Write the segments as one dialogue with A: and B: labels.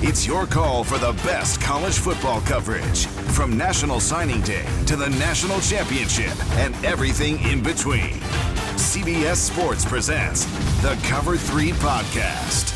A: It's your call for the best college football coverage from National Signing Day to the National Championship and everything in between. CBS Sports presents the Cover 3 Podcast.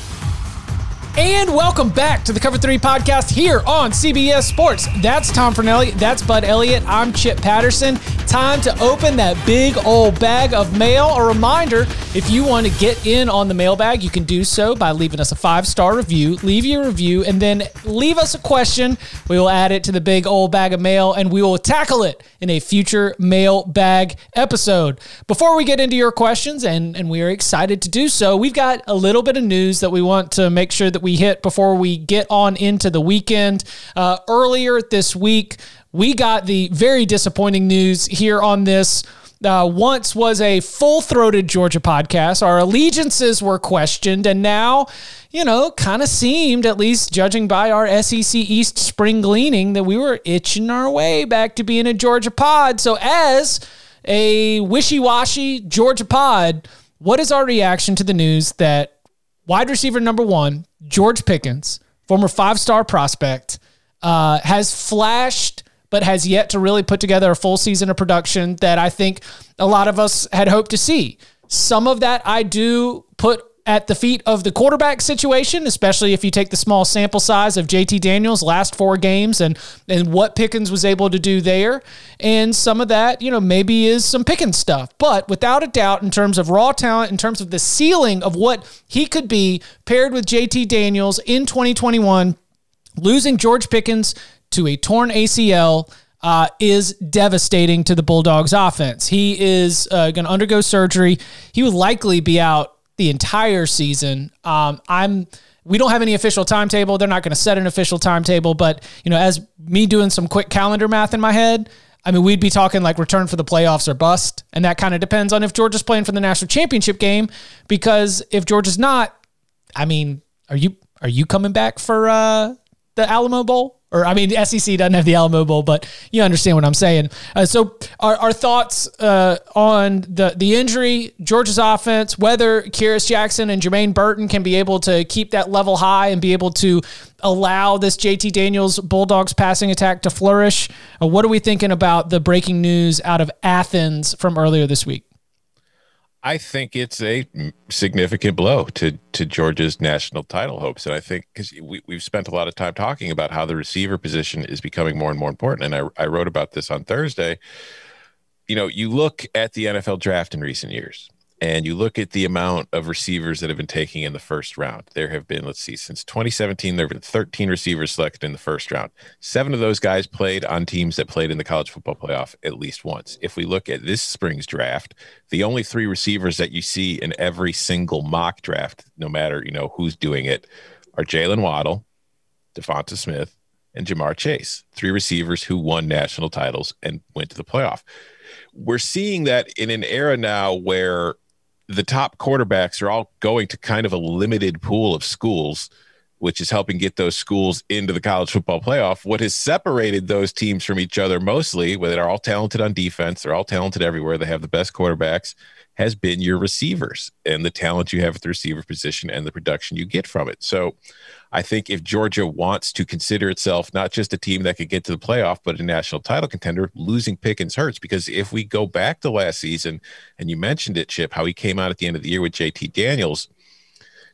B: And welcome back to the Cover 3 podcast here on CBS Sports. That's Tom Fornelli. That's Bud Elliott. I'm Chip Patterson. Time to open that big old bag of mail. A reminder if you want to get in on the mailbag, you can do so by leaving us a five star review. Leave your review and then leave us a question. We will add it to the big old bag of mail and we will tackle it in a future mailbag episode. Before we get into your questions, and, and we are excited to do so, we've got a little bit of news that we want to make sure that we hit before we get on into the weekend. Uh, earlier this week, we got the very disappointing news here on this. Uh, once was a full throated Georgia podcast. Our allegiances were questioned, and now, you know, kind of seemed, at least judging by our SEC East spring gleaning, that we were itching our way back to being a Georgia pod. So, as a wishy washy Georgia pod, what is our reaction to the news that wide receiver number one, George Pickens, former five star prospect, uh, has flashed but has yet to really put together a full season of production that I think a lot of us had hoped to see. Some of that I do put at the feet of the quarterback situation, especially if you take the small sample size of JT Daniels' last four games and and what Pickens was able to do there. And some of that, you know, maybe is some Pickens stuff. But without a doubt, in terms of raw talent, in terms of the ceiling of what he could be paired with JT Daniels in 2021, losing George Pickens to a torn ACL uh, is devastating to the Bulldogs offense. He is uh, going to undergo surgery. He would likely be out the entire season. Um, I'm. We don't have any official timetable. They're not going to set an official timetable, but you know, as me doing some quick calendar math in my head, I mean, we'd be talking like return for the playoffs or bust, and that kind of depends on if Georgia's playing for the national championship game. Because if Georgia's not, I mean, are you are you coming back for uh, the Alamo Bowl? Or I mean, SEC doesn't have the Alamo Bowl, but you understand what I'm saying. Uh, so, our, our thoughts uh, on the the injury, Georgia's offense, whether Kearis Jackson and Jermaine Burton can be able to keep that level high and be able to allow this JT Daniels Bulldogs passing attack to flourish. Uh, what are we thinking about the breaking news out of Athens from earlier this week?
C: I think it's a significant blow to to Georgia's national title hopes, and I think because we we've spent a lot of time talking about how the receiver position is becoming more and more important, and I I wrote about this on Thursday. You know, you look at the NFL draft in recent years, and you look at the amount of receivers that have been taking in the first round, there have been, let's see, since 2017, there have been 13 receivers selected in the first round. Seven of those guys played on teams that played in the college football playoff at least once. If we look at this spring's draft, the only three receivers that you see in every single mock draft, no matter, you know, who's doing it, are Jaylen Waddle, DeVonta Smith, and Ja'Marr Chase, three receivers who won national titles and went to the playoff. We're seeing that in an era now where the top quarterbacks are all going to kind of a limited pool of schools which is helping get those schools into the college football playoff. What has separated those teams from each other mostly, where they're all talented on defense, they're all talented everywhere, they have the best quarterbacks, has been your receivers and the talent you have at the receiver position and the production you get from it. So I think if Georgia wants to consider itself not just a team that could get to the playoff, but a national title contender, losing Pickens hurts because if we go back to last season, and you mentioned it, Chip, how he came out at the end of the year with JT Daniels –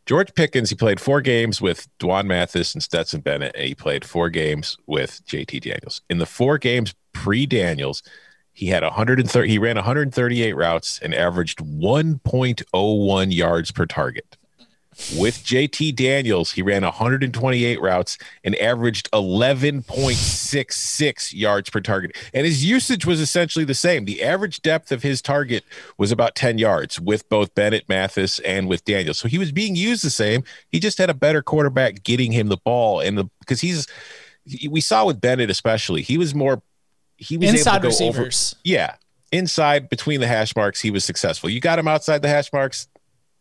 C: George Pickens, he played four games with D'Wan Mathis and Stetson Bennett, and he played four games with JT Daniels. In the four games pre Daniels, he had 130, he ran 138 routes and averaged 1.01 yards per target. With JT Daniels, he ran 128 routes and averaged 11.66 yards per target. And his usage was essentially the same. The average depth of his target was about 10 yards with both Bennett, Mathis, and with Daniels. So he was being used the same. He just had a better quarterback getting him the ball. And because he's, we saw with Bennett especially, he was more, he was
B: inside
C: able to go
B: receivers.
C: Over, yeah. Inside between the hash marks, he was successful. You got him outside the hash marks,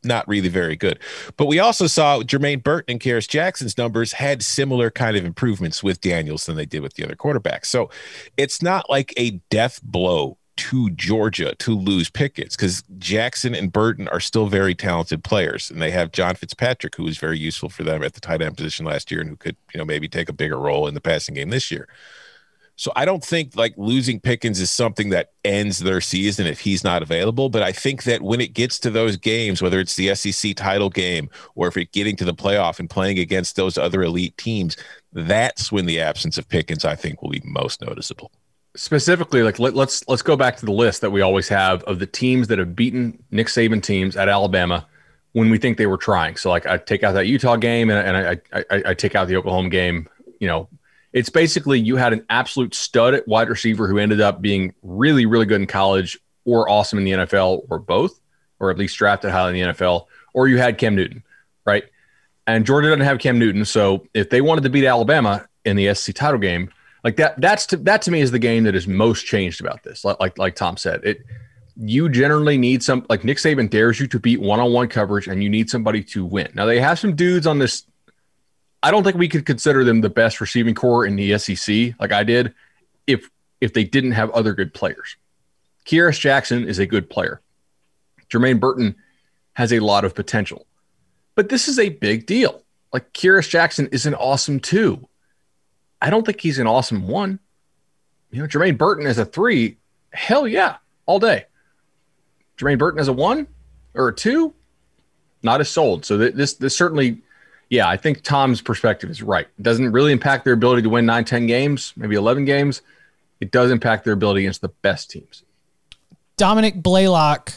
C: not really very good. But we also saw Jermaine Burton and Kearis Jackson's numbers had similar kind of improvements with Daniels than they did with the other quarterbacks. So it's not like a death blow to Georgia to lose Pickens because Jackson and Burton are still very talented players, and they have John Fitzpatrick, who was very useful for them at the tight end position last year, and who could you know maybe take a bigger role in the passing game this year. So I don't think like losing Pickens is something that ends their season if he's not available. But I think that when it gets to those games, whether it's the SEC title game or if it's getting to the playoff and playing against those other elite teams, that's when the absence of Pickens, I think, will be most noticeable.
D: Specifically, like let, let's let's go back to the list that we always have of the teams that have beaten Nick Saban teams at Alabama when we think they were trying. So like I take out that Utah game and, and I, I I take out the Oklahoma game, you know, it's basically you had an absolute stud at wide receiver who ended up being really, really good in college or awesome in the NFL or both, or at least drafted highly in the NFL, or you had Cam Newton, right? And Georgia doesn't have Cam Newton. So if they wanted to beat Alabama in the SC title game, like that, that's to, that to me is the game that is most changed about this. Like, like, like Tom said, it, you generally need some, like Nick Saban dares you to beat one on one coverage and you need somebody to win. Now they have some dudes on this I don't think we could consider them the best receiving corps in the SEC, like I did, if if they didn't have other good players. Kearis Jackson is a good player. Jermaine Burton has a lot of potential, but this is a big deal. Like Kearis Jackson is an awesome two. I don't think he's an awesome one. You know, Jermaine Burton as a three, hell yeah, all day. Jermaine Burton as a one or a two, not as sold. So th- this this certainly yeah, I think Tom's perspective is right. It doesn't really impact their ability to win 9, 10 games, maybe 11 games. It does impact their ability against the best teams.
B: Dominick Blaylock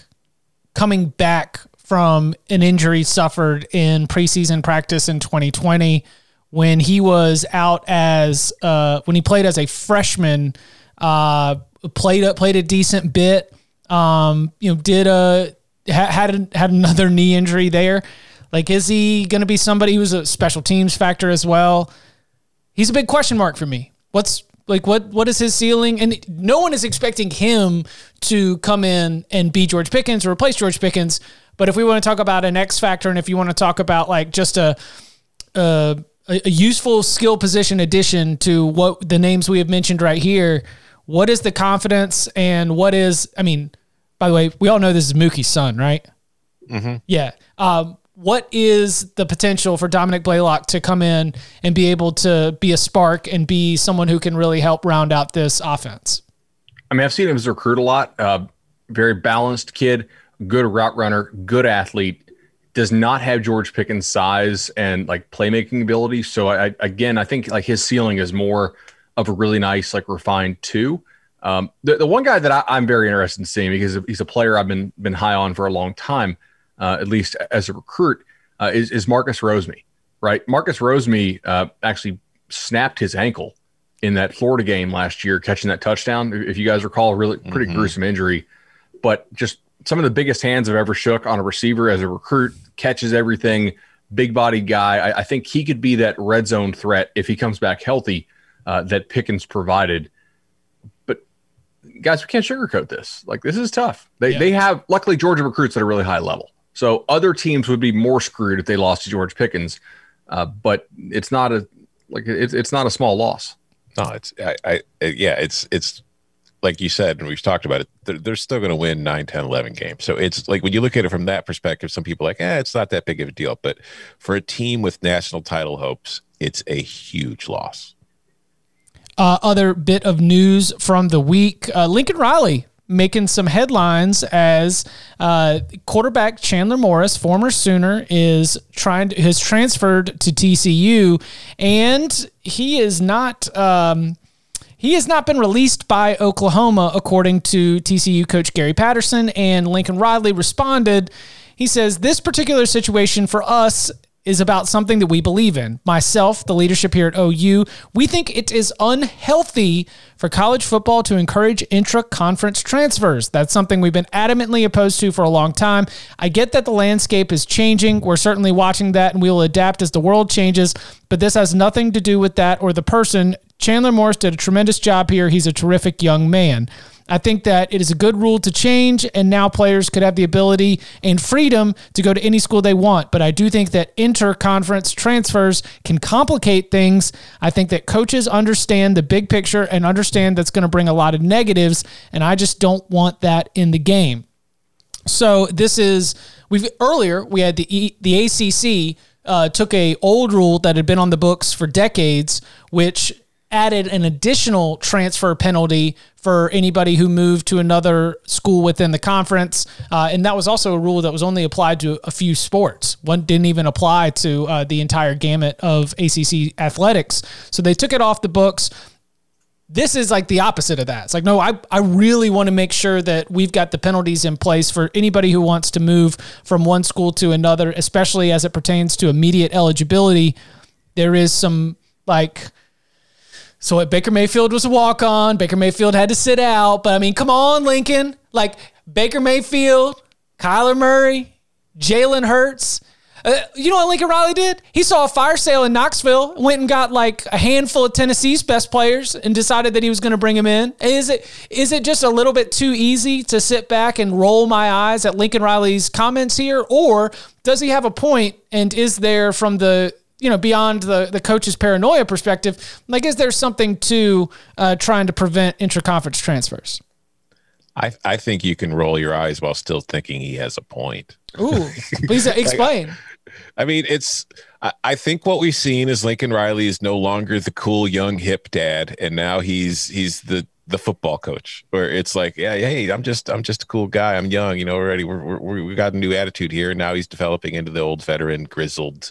B: coming back from an injury suffered in preseason practice in 2020 when he was out as uh, when he played as a freshman uh, played a, played a decent bit um, you know did a had had another knee injury there like, is he going to be somebody who's a special teams factor as well? He's a big question mark for me. What's like what what is his ceiling? And no one is expecting him to come in and be George Pickens or replace George Pickens. But if we want to talk about an X factor, and if you want to talk about like just a a, a useful skill position addition to what the names we have mentioned right here, what is the confidence and what is? I mean, by the way, we all know this is Mookie's son, right?
C: Mm-hmm.
B: Yeah. Um, what is the potential for Dominick Blaylock to come in and be able to be a spark and be someone who can really help round out this offense?
D: I mean, I've seen him as a recruit a lot. Uh, very balanced kid, good route runner, good athlete. Does not have George Pickens' size and like playmaking ability. So I, again, I think like his ceiling is more of a really nice, like refined two. Um, the, the one guy that I, am very interested in seeing because he's a player I've been been high on for a long time uh, at least as a recruit, uh, is, is Marcus Rosemy, right? Marcus Rosemy uh, actually snapped his ankle in that Florida game last year, catching that touchdown. If you guys recall, a really pretty mm-hmm. gruesome injury, but just some of the biggest hands I've ever shook on a receiver as a recruit, catches everything, big body guy. I, I think he could be that red zone threat if he comes back healthy uh, that Pickens provided But guys, we can't sugarcoat this. Like this is tough. They yeah. they have luckily Georgia recruits at a really high level. So other teams would be more screwed if they lost to George Pickens. uh, but it's not a like it's it's not a small loss.
C: No, it's I, I yeah, it's it's like you said, and we've talked about it, they're, they're still going to win 9, 10, 11 games. So it's like when you look at it from that perspective, some people are like, eh, it's not that big of a deal. But for a team with national title hopes, it's a huge loss.
B: Uh, other bit of news from the week uh, Lincoln Riley making some headlines as uh, quarterback Chandler Morris, former Sooner, is trying to, has transferred to TCU, and he is not. Um, he has not been released by Oklahoma, according to TCU coach Gary Patterson. And Lincoln Riley responded. He says, This particular situation for us is about something that we believe in. Myself, the leadership here at OU, we think it is unhealthy for college football to encourage intra conference transfers. That's something we've been adamantly opposed to for a long time. I get that the landscape is changing. We're certainly watching that and we will adapt as the world changes, but this has nothing to do with that or the person. Chandler Morris did a tremendous job here. He's a terrific young man. I think that it is a good rule to change, and now players could have the ability and freedom to go to any school they want. But I do think that inter-conference transfers can complicate things. I think that coaches understand the big picture and understand that's going to bring a lot of negatives, and I just don't want that in the game. So this is we've earlier we had the e, the ACC uh, took a old rule that had been on the books for decades, which added an additional transfer penalty for anybody who moved to another school within the conference. Uh, and that was also a rule that was only applied to a few sports. One didn't even apply to uh, the entire gamut of ACC athletics. So they took it off the books. This is like the opposite of that. It's like, no, I, I really want to make sure that we've got the penalties in place for anybody who wants to move from one school to another, especially as it pertains to immediate eligibility. There is some like so Baker Mayfield was a walk on. Baker Mayfield had to sit out. But I mean, come on, Lincoln. Like Baker Mayfield, Kyler Murray, Jalen Hurts. Uh, you know what Lincoln Riley did? He saw a fire sale in Knoxville, went and got like a handful of Tennessee's best players, and decided that he was going to bring them in. Is it is it just a little bit too easy to sit back and roll my eyes at Lincoln Riley's comments here, or does he have a point? And is there from the you know, beyond the, the coach's paranoia perspective, like, is there something to uh, trying to prevent intra-conference transfers?
C: I, I think you can roll your eyes while still thinking he has a point.
B: Ooh, please explain. like,
C: I mean, it's. I, I think what we've seen is Lincoln Riley is no longer the cool young hip dad, and now he's he's the the football coach where it's like yeah hey i'm just i'm just a cool guy. I'm young you know already we're, we're, we got a new attitude here. Now he's developing into the old veteran grizzled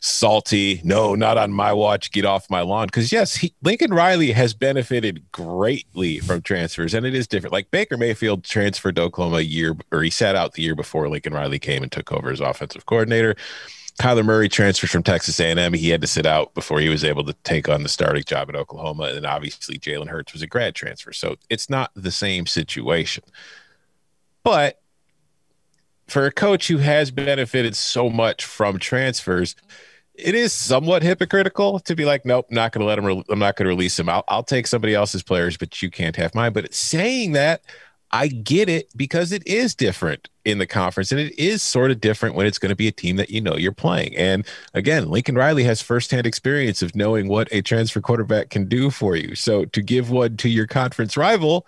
C: salty. No not on my watch. Get off my lawn. Because yes he, lincoln riley has benefited greatly from transfers and it is different. Like baker mayfield transferred to oklahoma a year or he sat out the year before lincoln riley came and took over as offensive coordinator Kyler Murray transferred from Texas A&M. He had to sit out before he was able to take on the starting job at Oklahoma. And obviously, Jalen Hurts was a grad transfer. So it's not the same situation. But for a coach who has benefited so much from transfers, it is somewhat hypocritical to be like, nope, not going to let him. Re- I'm not going to release him. I'll, I'll take somebody else's players, but you can't have mine. But saying that, I get it because it is different in the conference and it is sort of different when it's going to be a team that you know you're playing. And again, Lincoln Riley has firsthand experience of knowing what a transfer quarterback can do for you. So to give one to your conference rival,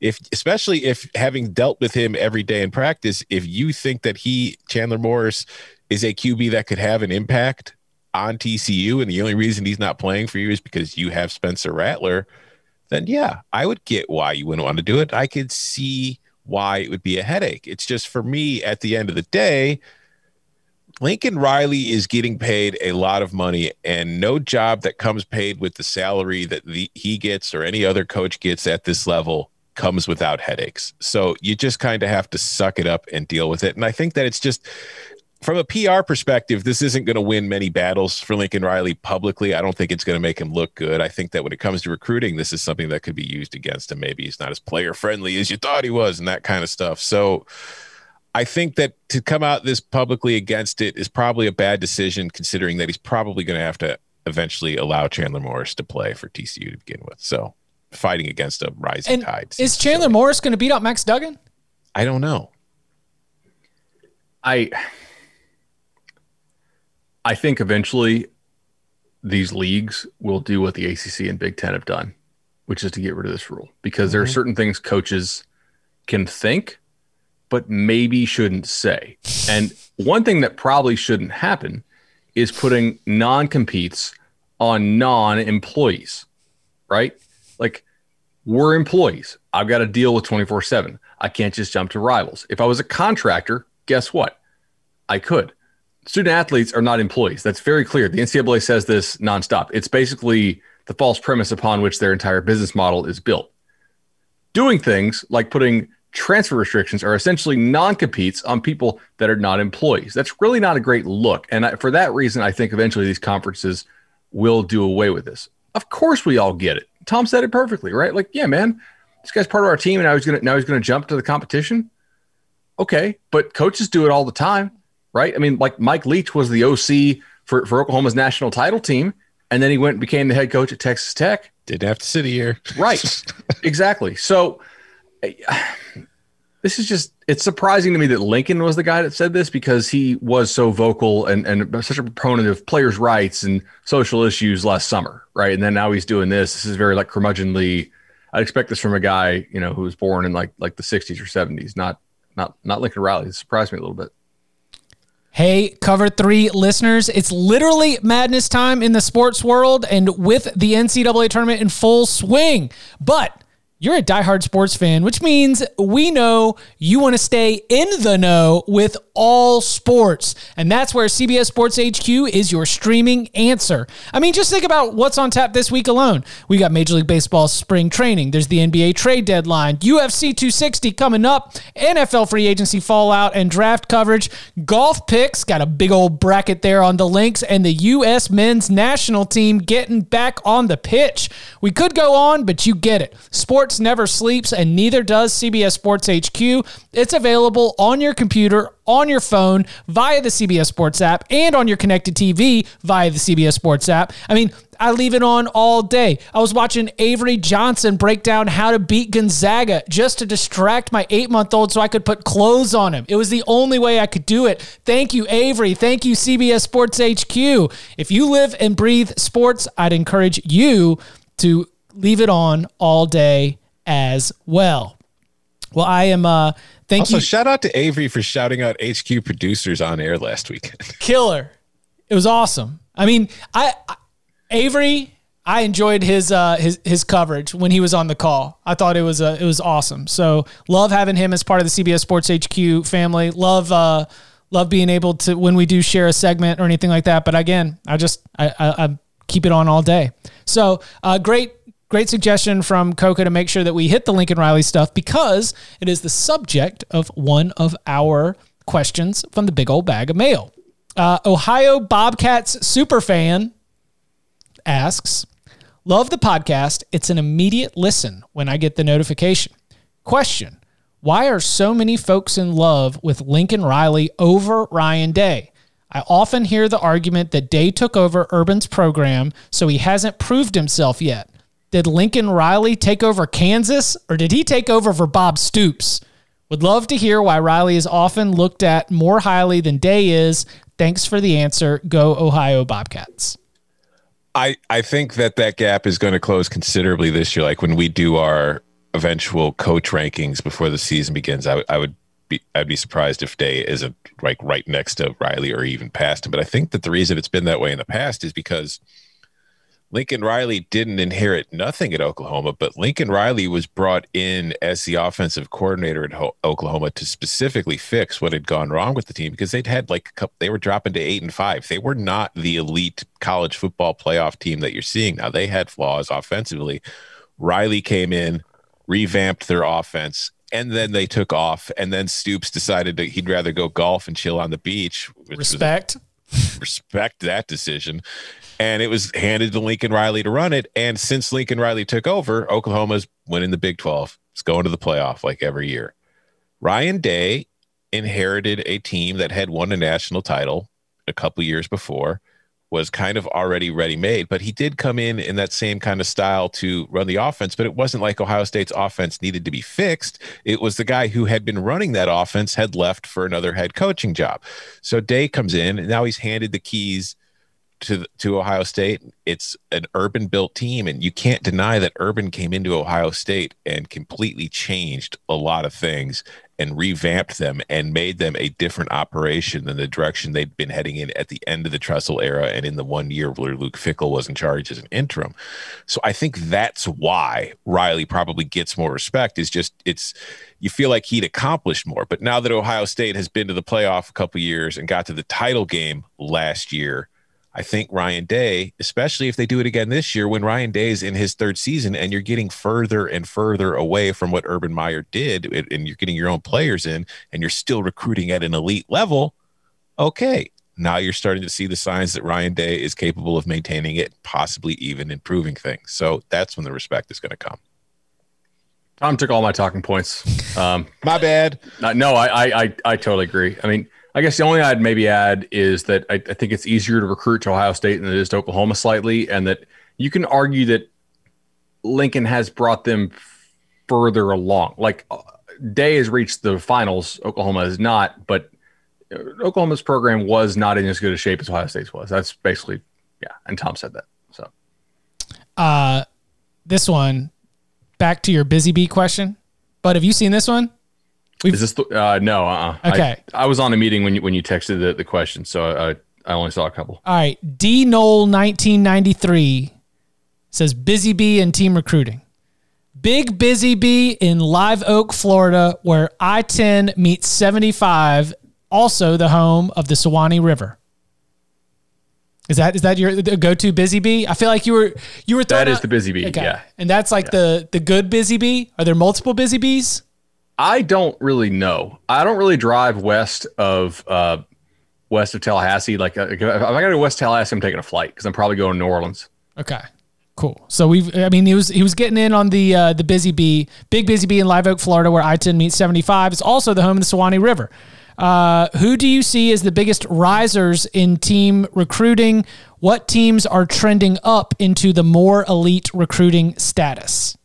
C: if especially if having dealt with him every day in practice, if you think that he Chandler Morris is a QB that could have an impact on TCU and the only reason he's not playing for you is because you have Spencer Rattler – then yeah, I would get why you wouldn't want to do it. I could see why it would be a headache. It's just for me at the end of the day, Lincoln Riley is getting paid a lot of money, and no job that comes paid with the salary that the, he gets or any other coach gets at this level comes without headaches. So you just kind of have to suck it up and deal with it. And I think that it's just from a PR perspective, this isn't going to win many battles for Lincoln Riley publicly. I don't think it's going to make him look good. I think that when it comes to recruiting, this is something that could be used against him. Maybe he's not as player friendly as you thought he was and that kind of stuff. So I think that to come out this publicly against it is probably a bad decision, considering that he's probably going to have to eventually allow Chandler Morris to play for TCU to begin with. So fighting against a rising and tide.
B: Is Chandler silly. Morris going to beat up Max Duggan?
C: I don't know.
D: I I think eventually these leagues will do what the ACC and Big Ten have done, which is to get rid of this rule because mm-hmm. there are mm-hmm. certain things coaches can think, but maybe shouldn't say. And one thing that probably shouldn't happen is putting non competes on non employees, right? Like, we're employees. I've got to deal with 24 7. I can't just jump to rivals. If I was a contractor, guess what? I could. Student athletes are not employees. That's very clear. The NCAA says this nonstop. It's basically the false premise upon which their entire business model is built. Doing things like putting transfer restrictions are essentially non-competes on people that are not employees. That's really not a great look. And I, for that reason, I think eventually these conferences will do away with this. Of course, we all get it. Tom said it perfectly, right? Like, yeah, man, this guy's part of our team, and now he's gonna now he's gonna jump to the competition. Okay, but coaches do it all the time, right? I mean, like Mike Leach was the OC for, for Oklahoma's national title team, and then he went and became the head coach at Texas Tech.
C: Didn't have to sit here,
D: right? exactly. So this is just it's surprising to me that Lincoln was the guy that said this because he was so vocal and, and such a proponent of players' rights and social issues last summer, right? And then now he's doing this. This is very like curmudgeonly. I'd expect this from a guy, you know, who was born in like like the 60s or 70s, not not not Lincoln Riley. It surprised me a little bit.
B: Hey, cover three listeners, it's literally madness time in the sports world and with the NCAA tournament in full swing. But you're a diehard sports fan, which means we know you want to stay in the know with all sports. And that's where CBS Sports HQ is your streaming answer. I mean, just think about what's on tap this week alone. We got Major League Baseball spring training, there's the NBA trade deadline, UFC 260 coming up, NFL free agency fallout and draft coverage, golf picks, got a big old bracket there on the links, and the U.S. men's national team getting back on the pitch. We could go on, but you get it. Sports Sports never sleeps, and neither does CBS Sports HQ. It's available on your computer, on your phone, via the CBS Sports app, and on your connected TV via the CBS Sports app. I mean, I leave it on all day. I was watching Avery Johnson break down how to beat Gonzaga just to distract my eight month old so I could put clothes on him. It was the only way I could do it. Thank you, Avery. Thank you, CBS Sports HQ. If you live and breathe sports, I'd encourage you to leave it on all day as well. Well, I am. Uh, thank you
C: also,
B: you.
C: shout out to Avery for shouting out HQ producers on air last weekend.
B: Killer. It was awesome. I mean, I, I Avery. I enjoyed his uh, his his coverage when he was on the call. I thought it was uh, it was awesome. So love having him as part of the CBS Sports HQ family. Love uh, love being able to when we do share a segment or anything like that. But again, I just I, I, I keep it on all day. So uh, great Great suggestion from Coca to make sure that we hit the Lincoln Riley stuff because it is the subject of one of our questions from the big old bag of mail. Uh, Ohio Bobcats superfan asks, Love the podcast. It's an immediate listen when I get the notification. Question Why are so many folks in love with Lincoln Riley over Ryan Day? I often hear the argument that Day took over Urban's program, so he hasn't proved himself yet. Did Lincoln Riley take over Kansas or did he take over for Bob Stoops? Would love to hear why Riley is often looked at more highly than Day is. Thanks for the answer. Go Ohio Bobcats.
C: I, I think that that gap is going to close considerably this year. Like when we do our eventual coach rankings before the season begins, I, I would be I'd be surprised if Day isn't like right next to Riley or even past him. But I think that the reason it's been that way in the past is because – Lincoln Riley didn't inherit nothing at Oklahoma, but Lincoln Riley was brought in as the offensive coordinator at Ho- Oklahoma to specifically fix what had gone wrong with the team because they'd had like a couple, they were dropping to eight and five. They were not the elite college football playoff team that you're seeing now. They had flaws offensively. Riley came in, revamped their offense, and then they took off. And then Stoops decided that he'd rather go golf and chill on the beach.
B: Respect.
C: respect that decision and it was handed to Lincoln Riley to run it. And since Lincoln Riley took over, Oklahoma's winning the Big 12. It's going to the playoff like every year. Ryan Day inherited a team that had won a national title a couple years before, was kind of already ready made, but he did come in in that same kind of style to run the offense. But it wasn't like Ohio State's offense needed to be fixed. It was the guy who had been running that offense had left for another head coaching job. So Day comes in, and now he's handed the keys to to Ohio State. It's an urban built team, and you can't deny that Urban came into Ohio State and completely changed a lot of things and revamped them and made them a different operation than the direction they'd been heading in at the end of the Tressel era and in the one year where Luke Fickell was in charge as an interim. So I think that's why Riley probably gets more respect. Is just it's you feel like he'd accomplished more. But now that Ohio State has been to the playoff a couple years and got to the title game last year I think Ryan Day, especially if they do it again this year, when Ryan Day is in his third season and you're getting further and further away from what Urban Meyer did, and you're getting your own players in, and you're still recruiting at an elite level. Okay, now you're starting to see the signs that Ryan Day is capable of maintaining it, possibly even improving things. So that's when the respect is going to come.
D: Tom took all my talking points. Um,
C: my bad.
D: No, I, I, I totally agree. I mean, I guess the only I'd maybe add is that I, I, think it's easier to recruit to Ohio State than it is to Oklahoma slightly, and that you can argue that Lincoln has brought them further along. Like uh, Day has reached the finals, Oklahoma has not, but uh, Oklahoma's program was not in as good a shape as Ohio State's was. That's basically yeah, and Tom said that. So,
B: uh, this one back to your busy bee question, but have you seen this one?
D: We've, Is this the, uh, no? Uh,
B: okay.
D: I, I, was on a meeting when you when you texted the, the question, so I I only saw a couple.
B: All right. D Knoll nineteen ninety three says Busy Bee and team recruiting. Big Busy Bee in Live Oak, Florida, where I ten meets seventy five, also the home of the Suwannee River. Is that is that your go to busy bee? I feel like you were you were
D: that is out, the busy bee. Okay. Yeah,
B: and that's like yeah. the the good busy bee. Are there multiple busy bees?
D: I don't really know. I don't really drive west of uh, west of Tallahassee. Like uh, if I got to west Tallahassee, I'm taking a flight because I'm probably going to New Orleans.
B: Okay, cool. So we've. I mean, he was he was getting in on the uh, the busy bee, big busy bee in Live Oak, Florida, where I-10 meets 75. It's also the home of the Suwannee River. Uh, who do you see as the biggest risers in team recruiting? What teams are trending up into the more elite recruiting status?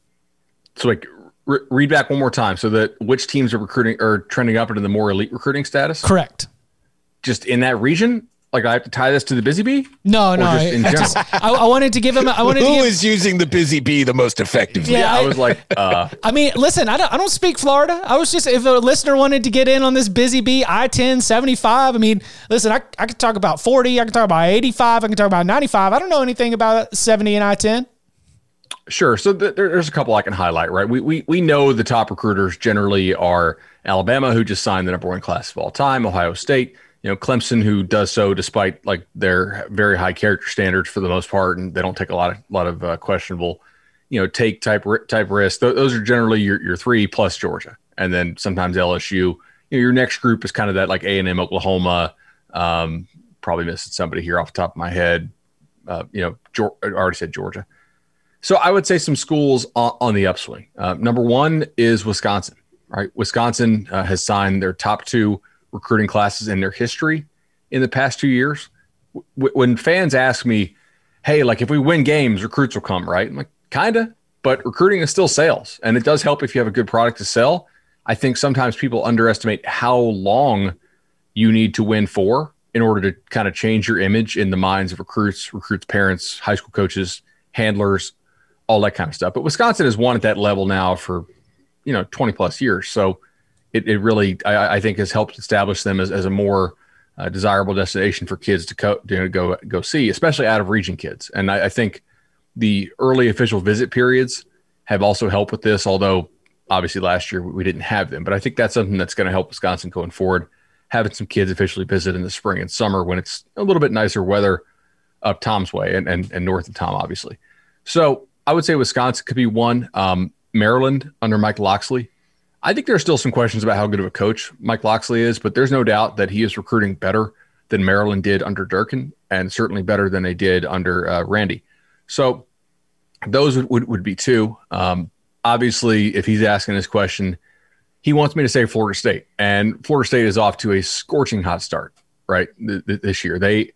D: So, like Re- read back one more time so that which teams are recruiting or trending up into the more elite recruiting status?
B: Correct.
D: Just in that region? Like I have to tie this to the busy bee?
B: No, no. I, I, just, I, I, wanted to give him. I wanted
C: Who
B: to give,
C: is using the busy bee the most effectively?
D: Yeah, yeah I, was like. Uh,
B: I mean, listen. I don't. I don't speak Florida. I was just if a listener wanted to get in on this busy bee I 10 75. I mean, listen. I I could talk about forty. I can talk about eighty five. I can talk about ninety five. I don't know anything about seventy and I ten.
D: Sure. So th- there's a couple I can highlight, right? We, we, we know the top recruiters generally are Alabama, who just signed the number one class of all time, Ohio State, you know, Clemson, who does so despite like their very high character standards for the most part, and they don't take a lot of lot of uh, questionable, you know, take type type risks. Th- those are generally your, your three plus Georgia, and then sometimes LSU. You know, your next group is kind of that like A and M, Oklahoma. Um, probably missing somebody here off the top of my head. Uh, you know, Georgia, I already said Georgia. So I would say some schools on, the upswing. Uh, number one is Wisconsin. Right, Wisconsin uh, has signed their top two recruiting classes in their history in the past two years. W- when fans ask me, "Hey, like if we win games, recruits will come," right? I'm like, kinda, but recruiting is still sales, and it does help if you have a good product to sell. I think sometimes people underestimate how long you need to win for in order to kind of change your image in the minds of recruits, recruits' parents, high school coaches, handlers, all that kind of stuff. But Wisconsin has won at that level now for, you know, 20 plus years. So it, it really, I, I think, has helped establish them as, as a more uh, desirable destination for kids to, co- to go go see, especially out of region kids. And I, I think the early official visit periods have also helped with this, although obviously last year we didn't have them. But I think that's something that's going to help Wisconsin going forward, having some kids officially visit in the spring and summer when it's a little bit nicer weather up Tom's way and, and, and north of Tom, obviously. So I would say Wisconsin could be one. Um, Maryland under Mike Locksley. I think there's still some questions about how good of a coach Mike Locksley is, but there's no doubt that he is recruiting better than Maryland did under Durkin, and certainly better than they did under uh, Randy. So those would, would, would be two. Um, obviously, if he's asking this question, he wants me to say Florida State, and Florida State is off to a scorching hot start right th- th- this year. They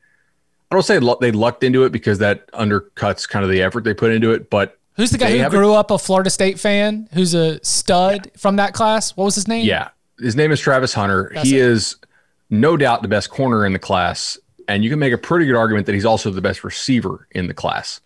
D: I don't say they lucked into it because that undercuts kind of the effort they put into it. But
B: who's the guy who grew up a Florida State fan? Who's a stud yeah. from that class? What was his name?
D: Yeah, his name is Travis Hunter. That's he it. is no doubt the best corner in the class And you can make a pretty good argument that he's also the best receiver in the class.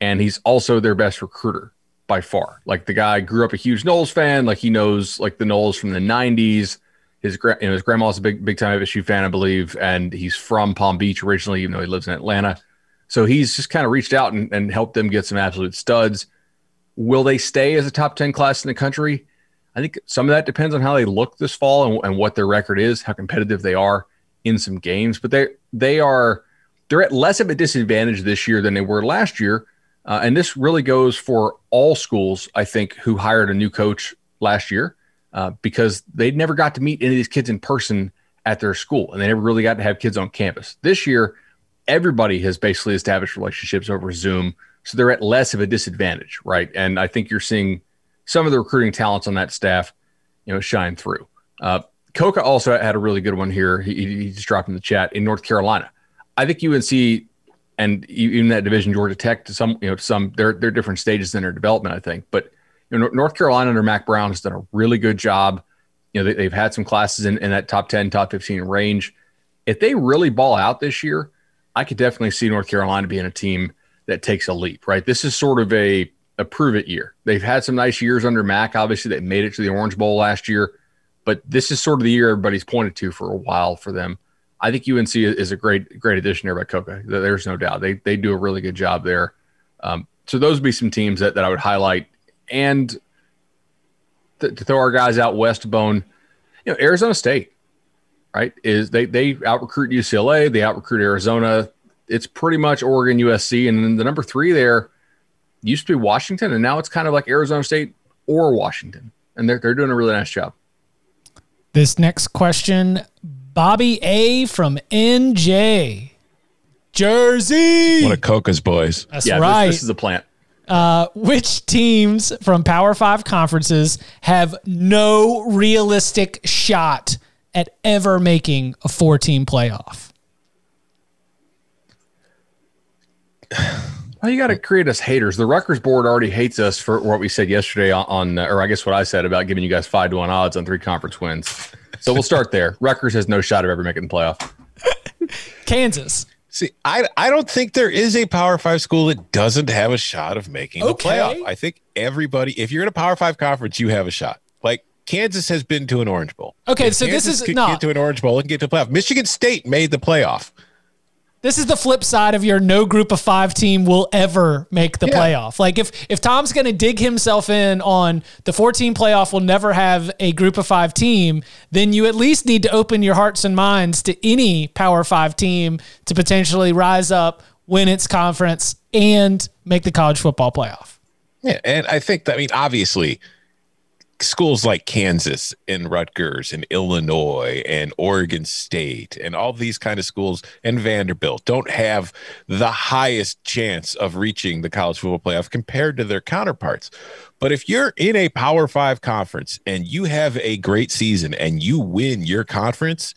D: And he's also their best recruiter by far. Like the guy grew up a huge Noles fan. Like he knows like the Noles from the 90s. His, you know, his grandma's a big, big time FSU fan, I believe. And he's from Palm Beach originally, even though he lives in Atlanta. So he's just kind of reached out and, and helped them get some absolute studs. Will they stay as a top 10 class in the country? I think some of that depends on how they look this fall and, and what their record is, how competitive they are in some games. But they they are they're at less of a disadvantage this year than they were last year. Uh, and this really goes for all schools, I think, who hired a new coach last year uh, because they never got to meet any of these kids in person at their school and they never really got to have kids on campus. This year, everybody has basically established relationships over Zoom. So they're at less of a disadvantage, right? And I think you're seeing some of the recruiting talents on that staff, you know, shine through. Uh, Coca also had a really good one here. He, he just dropped in the chat in North Carolina. I think UNC and even that division, Georgia Tech, to some, you know, some, they're, they're different stages in their development, I think. But you know, North Carolina under Mack Brown has done a really good job. You know, they, have had some classes in, in that top 10, top 15 range. If they really ball out this year, I could definitely see North Carolina being a team that takes a leap, right? This is sort of a a prove it year. They've had some nice years under Mack. Obviously, they made it to the Orange Bowl last year, but this is sort of the year everybody's pointed to for a while for them. I think UNC is a great great addition there by Coca. There's no doubt they they do a really good job there. Um, so those would be some teams that, that I would highlight. And th- to throw our guys out west bone, you know, Arizona State, right? Is they they out recruit UCLA, they out recruit Arizona. It's pretty much Oregon, USC, and then the number three there used to be Washington, and now it's kind of like Arizona State or Washington, and they're they're doing a really nice job.
B: This next question, Bobby A from NJ, Jersey.
C: One of Coca's boys.
B: That's
D: yeah,
B: right.
D: This, this is a plant.
B: Uh, which teams from Power Five conferences have no realistic shot at ever making a four-team playoff?
D: Well, you got to create us haters. The Rutgers board already hates us for what we said yesterday on, on, or I guess what I said about giving you guys five to one odds on three conference wins. So we'll start there. Rutgers has no shot of ever making the playoff.
B: Kansas.
C: See, I I don't think there is a Power Five school that doesn't have a shot of making
B: Okay.
C: the playoff. I think everybody, if you're in a Power Five conference, you have a shot. Like Kansas has been to an Orange Bowl.
B: Okay,
C: If
B: so this is-
C: could
B: no.
C: get to an Orange Bowl and get to the playoff. Michigan State made the playoff.
B: This is the flip side of your no group of five team will ever make the
C: Yeah.
B: playoff. Like if if Tom's going to dig himself in on the 14 playoff will never have a group of five team, then you at least need to open your hearts and minds to any Power Five team to potentially rise up, win its conference, and make the college football playoff.
C: Yeah, and I think that I mean obviously schools like Kansas and Rutgers and Illinois and Oregon State and all these kind of schools and Vanderbilt don't have the highest chance of reaching the college football playoff compared to their counterparts. But if you're in a Power 5 conference and you have a great season and you win your conference,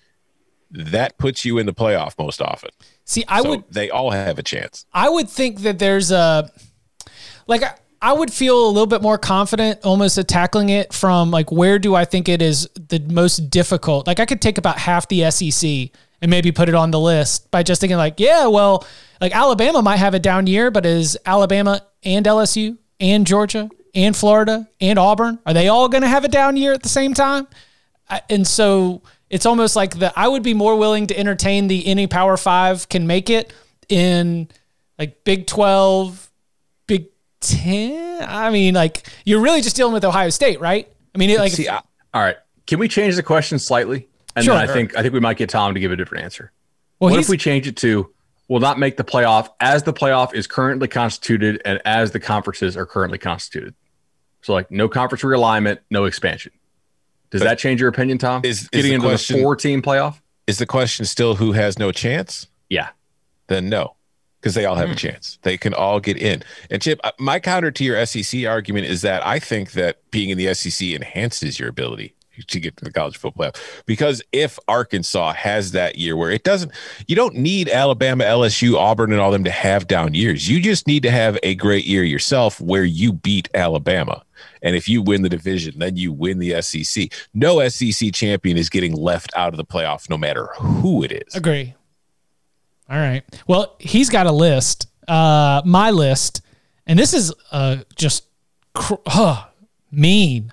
C: that puts you in the playoff most often.
B: See, I
C: so
B: would
C: they all have a chance.
B: I would think that there's a like I- would feel a little bit more confident almost at tackling it from like where do I think it is the most difficult? Like I could take about half the SEC and maybe put it on the list by just thinking like, yeah, well, like Alabama might have a down year, but is Alabama and LSU and Georgia and Florida and Auburn are they all going to have a down year at the same time? And so it's almost like the I would be more willing to entertain the any Power Five can make it in like Big Twelve, Big Ten. I mean, like you're really just dealing with Ohio State, right? I mean, it, like
C: See, I,
D: All right. Can we change the question slightly? And
B: Sure.
D: then I think I think we might get Tom to give a different answer.
B: well,
D: what if we change it to will not make the playoff as the playoff is currently constituted and as the conferences are currently constituted? So like no conference realignment, no expansion. Does that change your opinion, Tom?
C: Is- is
D: getting
C: the
D: into
C: question-
D: the four team playoff?
C: is the question still who has no chance?
D: Yeah.
C: then no, because they all have a chance. They can all get in. And Chip, uh, my counter to your SEC argument is that I think that being in the SEC enhances your ability to get to the college football playoff. Because if Arkansas has that year where it doesn't, you don't need Alabama, LSU, Auburn, and all them to have down years. You just need to have a great year yourself where you beat Alabama. And if you win the division, then you win the SEC. No SEC champion is getting left out of the playoff, no matter who it is.
B: agree. All right. Well, he's got a list, uh, my list, and this is uh, just cr- uh, mean.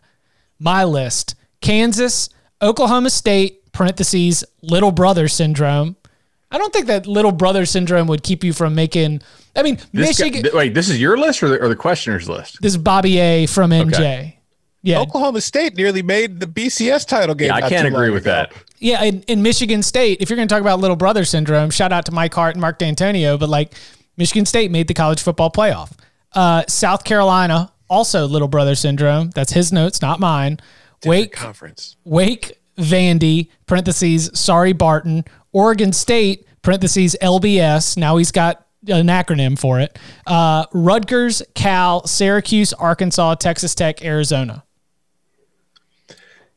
B: My list: Kansas, Oklahoma State (parentheses little brother syndrome). I don't think that little brother syndrome would keep you from making. I mean,
D: This
B: Michigan.
D: th- wait, this is your list or the, or the questioner's list?
B: this is Bobby A from NJ.
D: Okay.
B: Yeah,
C: Oklahoma State nearly made the BCS title game.
D: Yeah, I can't agree with
C: ago.
D: that.
B: Yeah, in, in Michigan State, if you're going to talk about little brother syndrome, shout out to Mike Hart and Mark Dantonio, but like Michigan State made the college football playoff. Uh, South Carolina, also little brother syndrome. That's his notes, not mine. Wake,
C: Conference.
B: Wake, Vandy, parentheses, sorry, Barton, Oregon State, parentheses, LBS. Now he's got an acronym for it. Uh, Rutgers, Cal, Syracuse, Arkansas, Texas Tech, Arizona.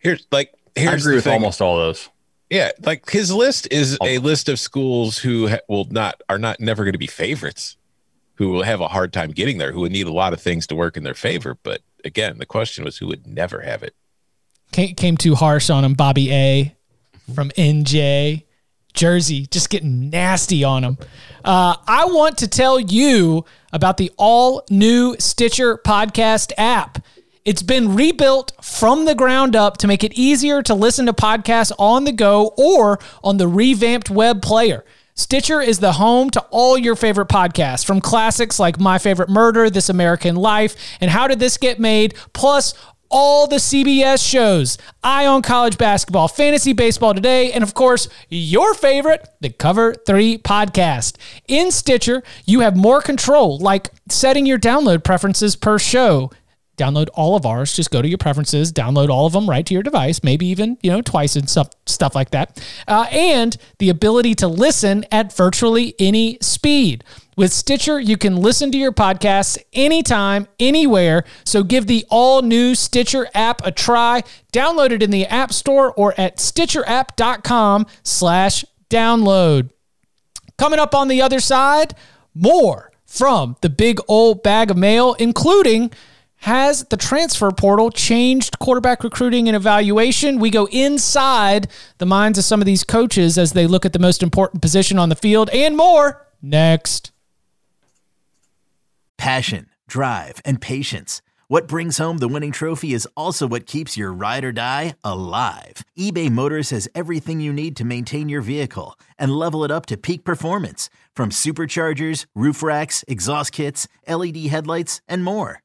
C: Here's like here's
D: I agree with
C: thing.
D: almost all those.
C: Yeah, like his list is a list of schools who ha- will not are not never going to be favorites, who will have a hard time getting there, who would need a lot of things to work in their favor. But again, the question was who would never have it.
B: came, came too harsh on him. Bobby A from NJ Jersey, just getting nasty on him. Uh, I want to tell you about the all new Stitcher podcast app. It's been rebuilt from the ground up to make it easier to listen to podcasts on the go or on the revamped web player. Stitcher is the home to all your favorite podcasts, from classics like My Favorite Murder, This American Life, and How Did This Get Made, plus all the CBS shows, Eye on College Basketball, Fantasy Baseball Today, and of course, your favorite, the Cover 3 podcast. In Stitcher, you have more control, like setting your download preferences per show. Download all of ours. Just go to your preferences, download all of them right to your device, maybe even, you know, twice and stuff, stuff like that. Uh, and the ability to listen at virtually any speed. With Stitcher, you can listen to your podcasts anytime, anywhere. So give the all new Stitcher app a try. Download it in the App Store or at StitcherApp.com slash download. Coming up on the other side, more from the big old bag of mail, including has the transfer portal changed quarterback recruiting and evaluation? We go inside the minds of some of these coaches as they look at the most important position on the field and more next.
E: Passion, drive, and patience. What brings home the winning trophy is also what keeps your ride or die alive. eBay Motors has everything you need to maintain your vehicle and level it up to peak performance from superchargers, roof racks, exhaust kits, LED headlights, and more.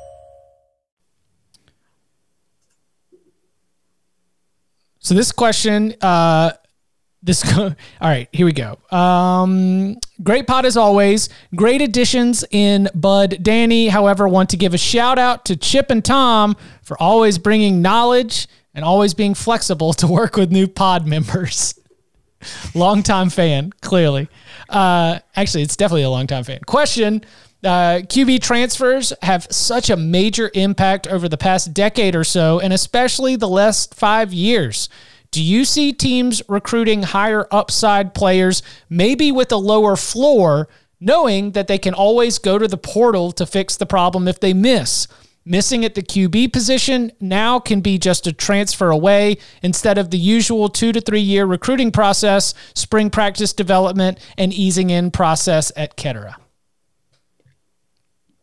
B: So this question, uh, this all right. Here we go. Um, great pot as always. Great additions in Bud Danny. However, want to give a shout out to Chip and Tom for always bringing knowledge and always being flexible to work with new pod members. Longtime fan, clearly. Uh, actually, it's definitely a longtime fan. Question. Uh, QB transfers have such a major impact over the past decade or so, and especially the last five years. Do you see teams recruiting higher upside players, maybe with a lower floor, knowing that they can always go to the portal to fix the problem if they miss? Missing at the QB position now can be just a transfer away instead of the usual two to three year recruiting process, spring practice development, and easing in process at Kettera.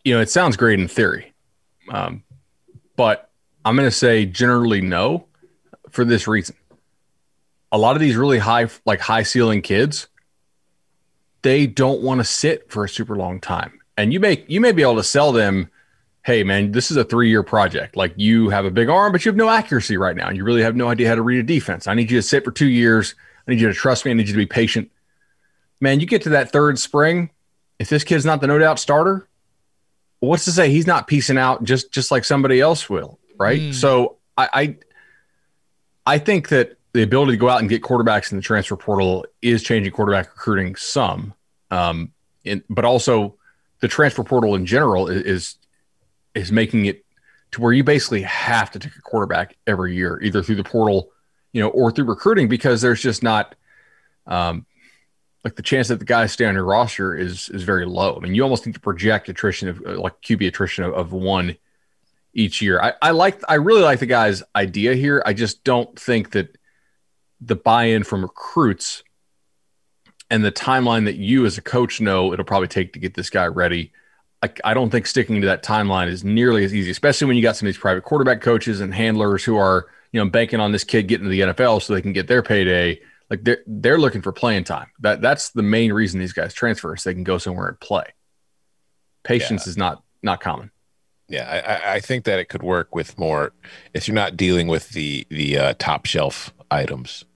D: You know, it sounds great in theory, um, but I'm going to say generally no for this reason. a lot of these really high, like high ceiling kids, they don't want to sit for a super long time. And you may you may be able to sell them, hey man, this is a three year project. Like you have a big arm, but you have no accuracy right now. You really have no idea how to read a defense. I need you to sit for two years. I need you to trust me. I need you to be patient. Man, you get to that third spring. If this kid's not the no doubt starter, what's to say he's not piecing out just just like somebody else will, right? Mm. So I, I I think that the ability to go out and get quarterbacks in the transfer portal is changing quarterback recruiting some, um, in, but also the transfer portal in general is is making it to where you basically have to take a quarterback every year, either through the portal, you know, or through recruiting, because there's just not um, like the chance that the guys stay on your roster is is very low. I mean, you almost need to project attrition of uh, like QB attrition of, of one each year. I, I like I really like the guy's idea here. I just don't think that the buy-in from recruits and the timeline that you as a coach know it'll probably take to get this guy ready. I, I don't think sticking to that timeline is nearly as easy, especially when you got some of these private quarterback coaches and handlers who are, you know, banking on this kid getting to the NFL so they can get their payday. Like they're they're looking for playing time. That that's the main reason these guys transfer is they can go somewhere and play. Patience yeah. is not not common.
C: Yeah, I, I think that it could work with more if you're not dealing with the the uh, top shelf items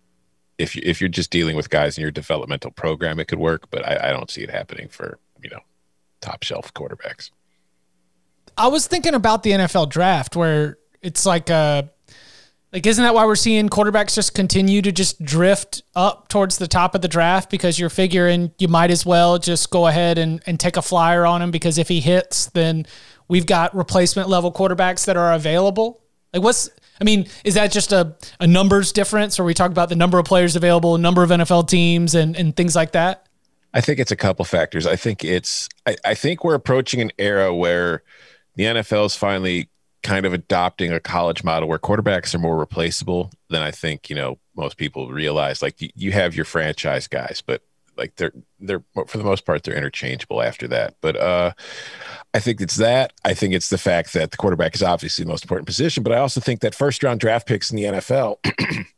C: if you, if you're just dealing with guys in your developmental program, it could work, but I, I don't see it happening for you know top shelf quarterbacks.
B: I was thinking about the NFL draft where it's like a uh, like isn't that why we're seeing quarterbacks just continue to just drift up towards the top of the draft because you're figuring you might as well just go ahead and, and take a flyer on him because if he hits then we've got replacement level quarterbacks that are available. Like what's I mean, is that just a, a numbers difference or we talk about the number of players available, number of NFL teams and, and things like that?
C: I think it's a couple factors. I think it's I, I think we're approaching an era where the NFL is finally kind of adopting a college model where quarterbacks are more replaceable than I think, you know, most people realize. Like you, you have your franchise guys, but like they're they're for the most part they're interchangeable after that. But uh I think it's that. I think it's the fact that the quarterback is obviously the most important position, but I also think that first round draft picks in the NFL,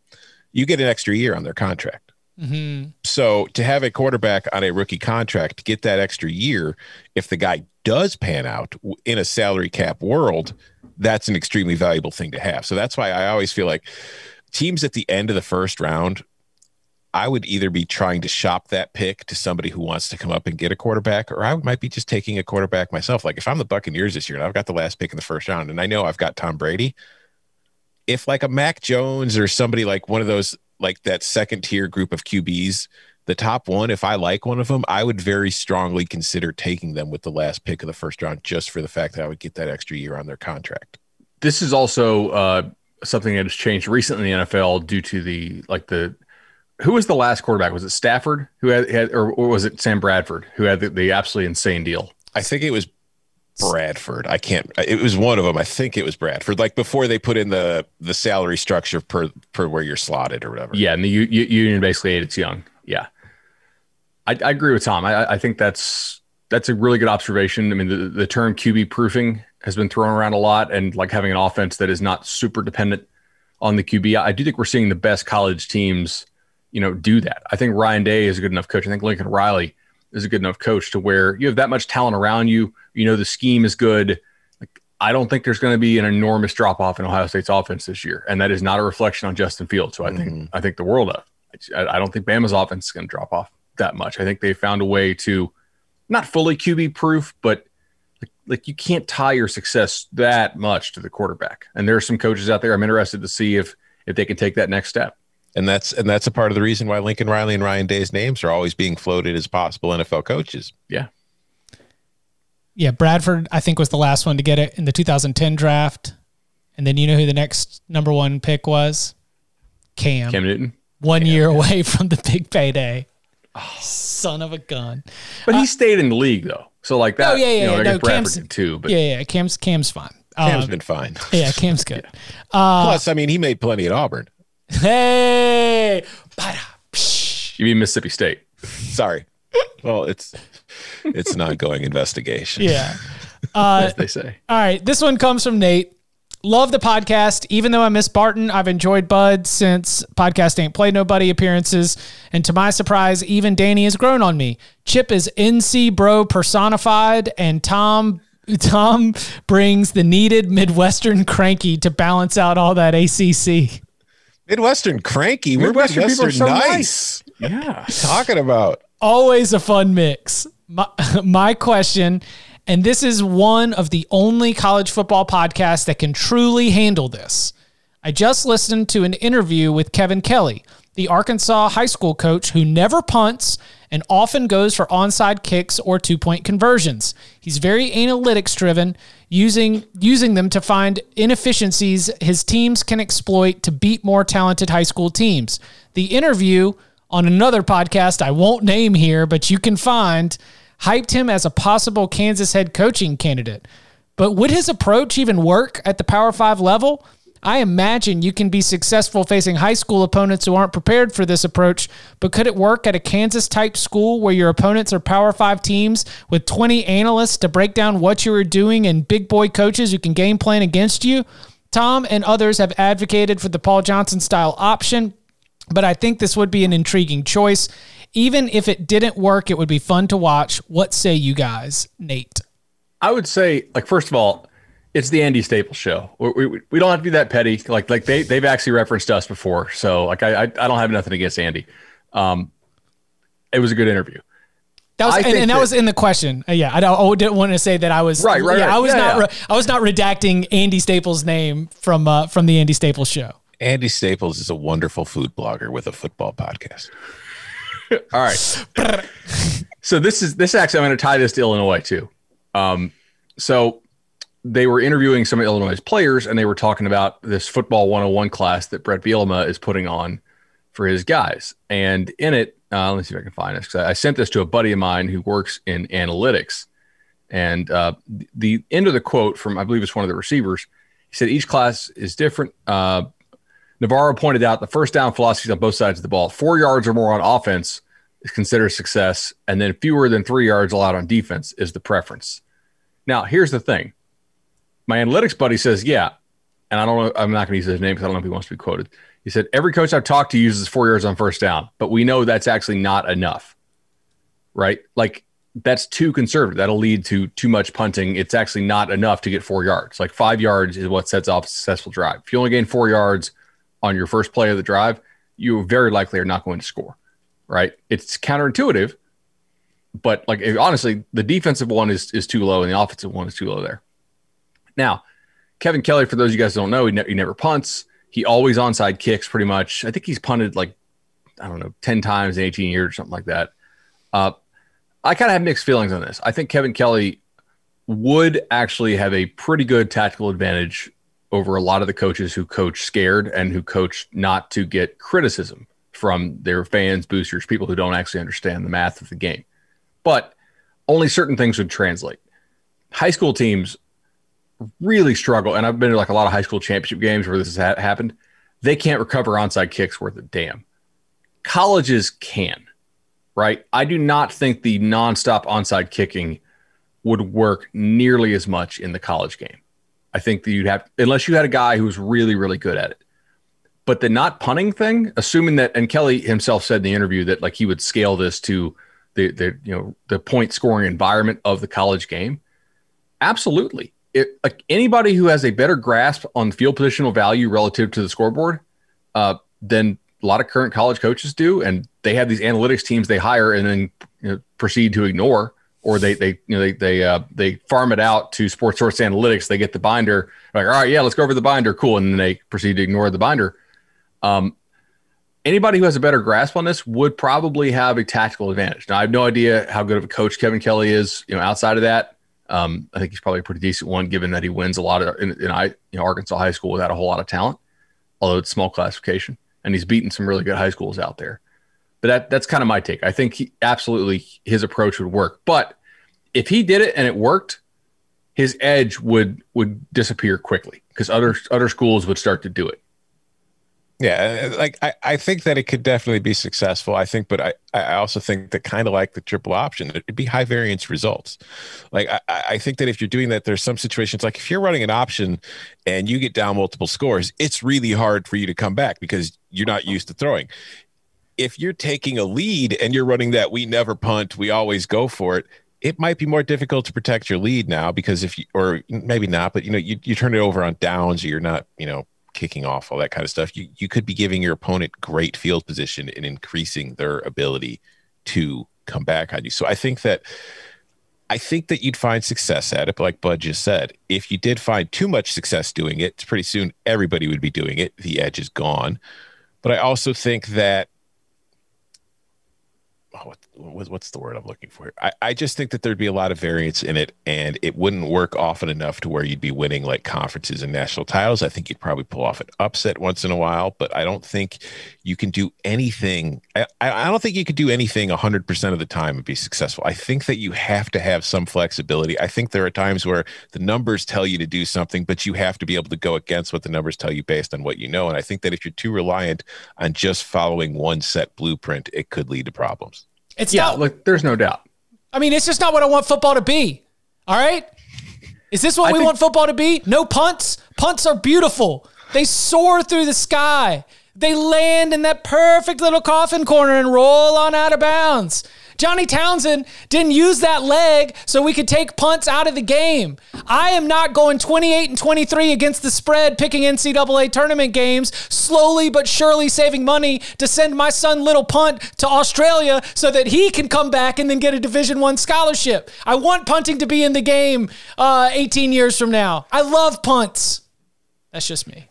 C: you get an extra year on their contract. Mm-hmm. So to have a quarterback on a rookie contract to get that extra year, if the guy does pan out in a salary cap world, that's an extremely valuable thing to have. So that's why I always feel like teams at the end of the first round I would either be trying to shop that pick to somebody who wants to come up and get a quarterback, or I might be just taking a quarterback myself. Like if I'm the Buccaneers this year and I've got the last pick in the first round and I know I've got Tom Brady, if like a Mac Jones or somebody like one of those, like that second tier group of QBs, the top one, if I like one of them, I would very strongly consider taking them with the last pick of the first round just for the fact that I would get that extra year on their contract.
D: This is also uh, something that has changed recently in the NFL due to the like the who was the last quarterback? Was it Stafford who had, had or, or, was it Sam Bradford who had the, the, absolutely insane deal?
C: I think it was Bradford. I can't. It was one of them. I think it was Bradford. Like before they put in the the salary structure per per where you're slotted or whatever.
D: Yeah, and the U, U, union basically ate its young. Yeah, I, I agree with Tom. I, I think that's that's a really good observation. I mean, the, the term QB proofing has been thrown around a lot, and like having an offense that is not super dependent on the QB. I do think we're seeing the best college teams you know, do that. I think Ryan Day is a good enough coach. I think Lincoln Riley is a good enough coach to where you have that much talent around you. You know, the scheme is good. Like, I don't think there's going to be an enormous drop off in Ohio State's offense this year, and that is not a reflection on Justin Fields. So I think mm-hmm. I think the world of. I, I don't think Bama's offense is going to drop off that much. I think they found a way to not fully QB proof, but like, like you can't tie your success that much to the quarterback. And there are some coaches out there. I'm interested to see if if they can take that next step
C: and that's and that's a part of the reason why Lincoln Riley and Ryan Day's names are always being floated as possible NFL coaches.
D: Yeah.
B: Yeah, Bradford I think was the last one to get it in the 2010 draft. And then you know who the next number 1 pick was? Cam.
D: Cam Newton.
B: 1 Cam. year away from the big payday. Oh. Son of a gun.
D: But uh, he stayed in the league though. So like that, oh, yeah, yeah, you know, no, Cam's, too, but
B: Yeah, yeah, Cam's Cam's fine.
C: Cam's um, been fine.
B: Yeah, Cam's good. yeah.
C: Uh, Plus, I mean, he made plenty at Auburn.
B: Hey,
D: you mean Mississippi State?
C: Sorry. Well, it's it's an ongoing investigation.
B: Yeah.
D: Uh, As they say.
B: All right. This one comes from Nate. Love the podcast. Even though I miss Barton, I've enjoyed Bud since podcast ain't played nobody appearances. And to my surprise, even Danny has grown on me. Chip is NC bro personified, and Tom Tom brings the needed Midwestern cranky to balance out all that ACC.
C: Midwestern cranky. We're
D: Midwestern people are so
C: nice.
D: Yeah.
C: Talking about
B: Always a fun mix. My, my question, and this is one of the only college football podcasts that can truly handle this. I just listened to an interview with Kevin Kelly, the Arkansas high school coach who never punts and often goes for onside kicks or two-point conversions. He's very analytics driven, using using them to find inefficiencies his teams can exploit to beat more talented high school teams. The interview on another podcast I won't name here, but you can find hyped him as a possible Kansas head coaching candidate. But would his approach even work at the Power 5 level? I imagine you can be successful facing high school opponents who aren't prepared for this approach, but could it work at a Kansas type school where your opponents are Power 5 teams with 20 analysts to break down what you are doing and big boy coaches who can game plan against you? Tom and others have advocated for the Paul Johnson style option, but I think this would be an intriguing choice. Even if it didn't work, it would be fun to watch. What say you guys, Nate?
D: I would say, like, first of all, it's the Andy Staples show. We, we, we don't have to be that petty. Like like they they've actually referenced us before, so like I I, I don't have nothing against Andy. Um, it was a good interview.
B: That was and, and that,
D: that-
B: was in the question. Uh, yeah, I, don't, I didn't want to say that I was
D: Right, right,
B: Yeah,
D: right.
B: I was
D: Yeah,
B: not.
D: yeah.
B: Re, I was not redacting Andy Staples' name from uh, from the Andy Staples show.
C: Andy Staples is a wonderful food blogger with a football podcast.
D: All right. so this is this actually I'm going to tie this to Illinois too. Um, so they were interviewing some of Illinois' players, and they were talking about this football 101 class that Bret Bielema is putting on for his guys. And in it, uh, let me see if I can find this. 'cause I I sent this to a buddy of mine who works in analytics. And uh, the end of the quote from, I believe it's one of the receivers, he said, each class is different. Uh, Navarro pointed out the first down philosophies on both sides of the ball. Four yards or more on offense is considered success, and then fewer than three yards allowed on defense is the preference. Now, here's the thing. My analytics buddy says, yeah, and I don't know, I'm not going to use his name because I don't know if he wants to be quoted. He said, every coach I've talked to uses four yards on first down, but we know that's actually not enough, right? Like, that's too conservative. That'll lead to too much punting. It's actually not enough to get four yards. Like, five yards is what sets off a successful drive. If you only gain four yards on your first play of the drive, you very likely are not going to score, right? It's counterintuitive, but like honestly, the defensive one is is too low and the offensive one is too low there. Now, Kevin Kelly, for those of you guys don't know, he, ne- he never punts. He always onside kicks pretty much. I think he's punted like I don't know ten times in eighteen years or something like that. Uh, I kind of have mixed feelings on this. I think Kevin Kelly would actually have a pretty good tactical advantage over a lot of the coaches who coach scared and who coach not to get criticism from their fans, boosters, people who don't actually understand the math of the game. But only certain things would translate. High school teams really struggle, and I've been to like a lot of high school championship games where this has ha- happened. They can't recover onside kicks worth a damn. Colleges can, right? I do not think the nonstop onside kicking would work nearly as much in the college game. I think that you'd have, unless you had a guy who was really, really good at it. But the not punting thing, assuming that, and Kelly himself said in the interview that like he would scale this to the, the you know the point scoring environment of the college game. Absolutely, it like anybody who has a better grasp on field positional value relative to the scoreboard uh, than a lot of current college coaches do, and they have these analytics teams they hire and then you know, proceed to ignore or they they you know they they uh, they farm it out to SportSource Analytics. They get the binder, like all right, yeah, let's go over the binder, cool, and then they proceed to ignore the binder. Um, anybody who has a better grasp on this would probably have a tactical advantage. Now, I have no idea how good of a coach Kevin Kelly is. You know, outside of that, um, I think he's probably a pretty decent one, given that he wins a lot of in, in I, you know, Arkansas high school without a whole lot of talent, although it's small classification, and he's beaten some really good high schools out there. But that that's kind of my take. I think he, absolutely his approach would work. But if he did it and it worked, his edge would would disappear quickly because other other schools would start to do it.
C: Yeah, uh, like I, I think that it could definitely be successful. I think, but I, I also think that kind of like the triple option, it'd be high variance results. Like I, I think that if you're doing that, there's some situations like if you're running an option and you get down multiple scores, it's really hard for you to come back because you're not used to throwing. If you're taking a lead and you're running that we never punt, we always go for it, it might be more difficult to protect your lead now because if you or maybe not, but you know, you, you turn it over on downs, or you're not, you know, kicking off, all that kind of stuff, you, you could be giving your opponent great field position and increasing their ability to come back on you. So I think that I think that you'd find success at it, like Bud just said, if you did find too much success doing it, pretty soon everybody would be doing it. The edge is gone. But I also think that oh, what, what's the word I'm looking for? I, I just think that there'd be a lot of variance in it, and it wouldn't work often enough to where you'd be winning like conferences and national titles. I think you'd probably pull off an upset once in a while, but I don't think you can do anything. I, I don't think you could do anything 100% of the time and be successful. I think that you have to have some flexibility. I think there are times where the numbers tell you to do something, but you have to be able to go against what the numbers tell you based on what you know. And I think that if you're too reliant on just following one set blueprint, it could lead to problems.
B: It's
D: yeah,
B: not.
D: like there's no doubt.
B: I mean, it's just not what I want football to be. All right. Is this what
D: I
B: we
D: think-
B: want football to be? No punts. Punts are beautiful. They soar through the sky. They land in that perfect little coffin corner and roll on out of bounds. Johnny Townsend didn't use that leg so we could take punts out of the game. I am not going 28 and 23 against the spread, picking NCAA tournament games, slowly but surely saving money to send my son Little Punt to Australia so that he can come back and then get a Division One scholarship. I want punting to be in the game uh, 18 years from now. I love punts. That's just me.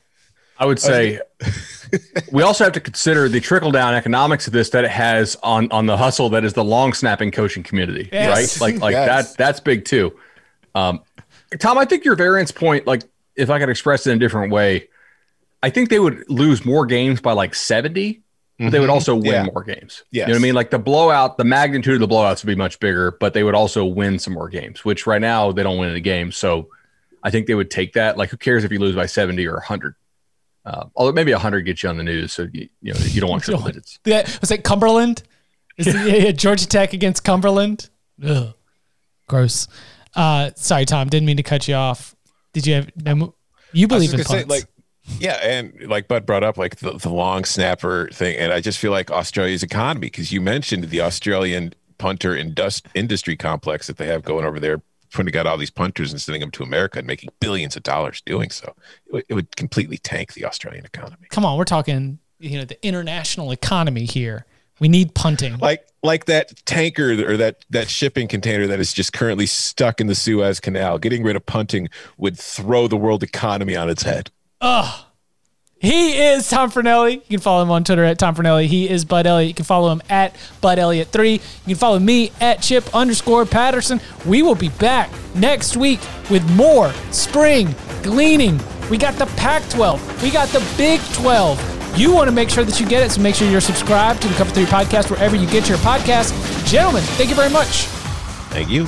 D: I would say we also have to consider the trickle down economics of this that it has on on the hustle that is the long snapping coaching community,
B: Yes.
D: right? Like like
C: Yes.
D: that that's big too. Um, Tom, I think your variance point, like if I could express it in a different way, I think they would lose more games by like seventy, but they would also win
C: Yeah.
D: more games.
C: Yes.
D: You know what I mean? Like the blowout, the magnitude of the blowouts would be much bigger, but they would also win some more games, which right now they don't win any games. So I think they would take that. Like, who cares if you lose by 70 or 100? Uh, although maybe 100 gets you on the news. So, you, you know, you don't want triple digits.
B: Yeah, was it Cumberland? Is it, yeah, yeah, Georgia Tech against Cumberland? Ugh, gross. Uh, sorry, Tom. Didn't mean to cut you off. Did you have? No, you believe in
C: just gonna
B: punts?
C: say, like, yeah, and like Bud brought up, like the, the long snapper thing, and I just feel like Australia's economy because you mentioned the Australian punter indus- industry complex that they have going over there, putting out all these punters and sending them to America and making billions of dollars doing so. It, would- it would completely tank the Australian economy.
B: Come on, we're talking. You know, the international economy here. We need punting.
C: Like like that tanker or that that shipping container that is just currently stuck in the Suez Canal. Getting rid of punting would throw the world economy on its head.
B: He is Tom Fornelli. You can follow him on Twitter at Tom Fornelli. He is Bud Elliott. You can follow him at Bud Elliott3. You can follow me at Chip underscore Patterson. We will be back next week with more spring gleaning. We got the Pac 12. We got the Big 12. You want to make sure that you get it, so make sure you're subscribed to the Cover 3 podcast wherever you get your podcast. Gentlemen, thank you very much.
C: Thank you.